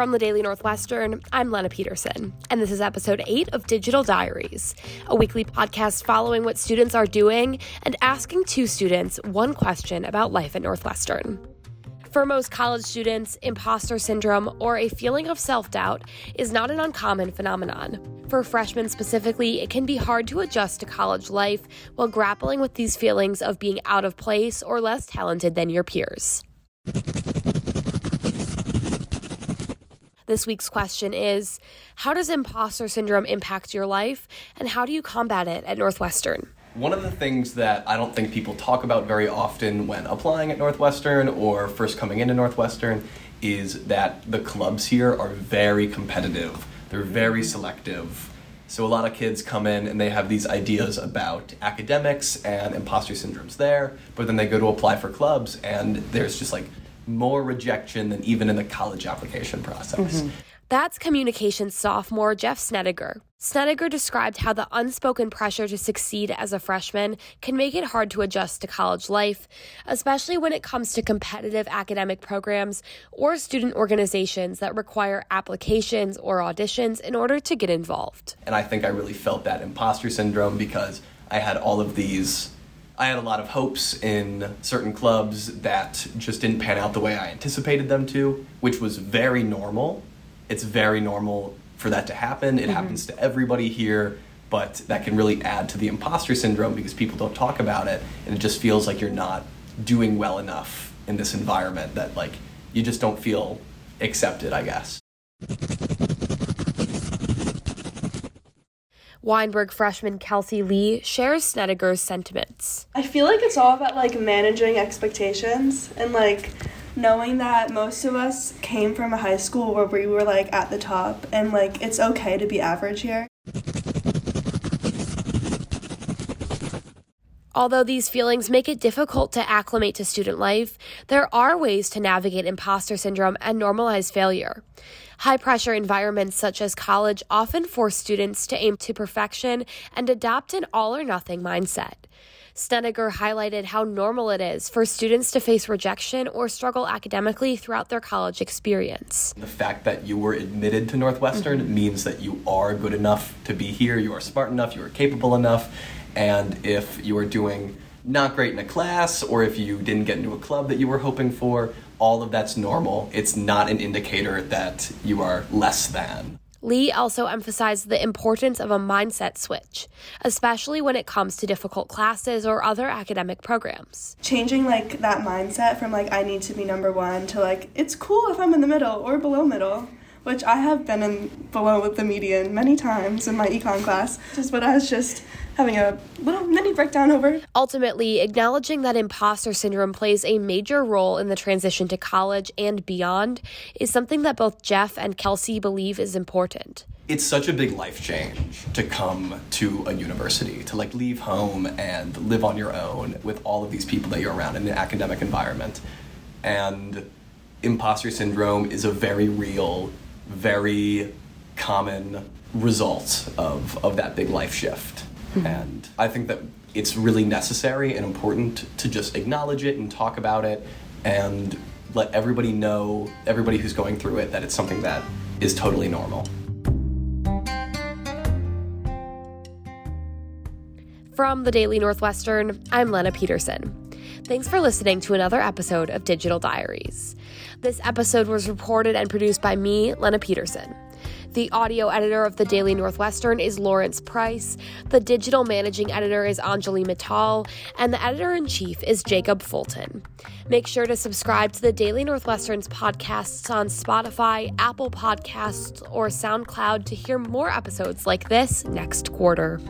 From the Daily Northwestern, I'm Lena Peterson, and this is episode 8 of Digital Diaries, a weekly podcast following what students are doing and asking two students one question about life at Northwestern. For most college students, imposter syndrome or a feeling of self doubt is not an uncommon phenomenon. For freshmen specifically, it can be hard to adjust to college life while grappling with these feelings of being out of place or less talented than your peers. This week's question is How does imposter syndrome impact your life, and how do you combat it at Northwestern? One of the things that I don't think people talk about very often when applying at Northwestern or first coming into Northwestern is that the clubs here are very competitive. They're very selective. So a lot of kids come in and they have these ideas about academics and imposter syndromes there, but then they go to apply for clubs and there's just like more rejection than even in the college application process. Mm-hmm. That's communications sophomore Jeff Snediger. Snediger described how the unspoken pressure to succeed as a freshman can make it hard to adjust to college life, especially when it comes to competitive academic programs or student organizations that require applications or auditions in order to get involved. And I think I really felt that imposter syndrome because I had all of these I had a lot of hopes in certain clubs that just didn't pan out the way I anticipated them to, which was very normal. It's very normal for that to happen. It mm-hmm. happens to everybody here, but that can really add to the imposter syndrome because people don't talk about it and it just feels like you're not doing well enough in this environment that like you just don't feel accepted, I guess. Weinberg freshman Kelsey Lee shares Snediger's sentiments. I feel like it's all about like managing expectations and like knowing that most of us came from a high school where we were like at the top and like it's okay to be average here. Although these feelings make it difficult to acclimate to student life, there are ways to navigate imposter syndrome and normalize failure. High pressure environments such as college often force students to aim to perfection and adopt an all or nothing mindset. Snediger highlighted how normal it is for students to face rejection or struggle academically throughout their college experience. The fact that you were admitted to Northwestern mm-hmm. means that you are good enough to be here, you are smart enough, you are capable enough, and if you are doing not great in a class or if you didn't get into a club that you were hoping for, all of that's normal. It's not an indicator that you are less than. Lee also emphasized the importance of a mindset switch, especially when it comes to difficult classes or other academic programs. Changing like that mindset from like I need to be number 1 to like it's cool if I'm in the middle or below middle which I have been in below with the median many times in my econ class, just what I was just having a little mini breakdown over. Ultimately, acknowledging that imposter syndrome plays a major role in the transition to college and beyond is something that both Jeff and Kelsey believe is important. It's such a big life change to come to a university, to like leave home and live on your own with all of these people that you're around in the academic environment. And imposter syndrome is a very real very common result of, of that big life shift. Mm-hmm. And I think that it's really necessary and important to just acknowledge it and talk about it and let everybody know, everybody who's going through it, that it's something that is totally normal. From the Daily Northwestern, I'm Lena Peterson. Thanks for listening to another episode of Digital Diaries. This episode was reported and produced by me, Lena Peterson. The audio editor of the Daily Northwestern is Lawrence Price. The digital managing editor is Anjali Mittal. And the editor in chief is Jacob Fulton. Make sure to subscribe to the Daily Northwestern's podcasts on Spotify, Apple Podcasts, or SoundCloud to hear more episodes like this next quarter.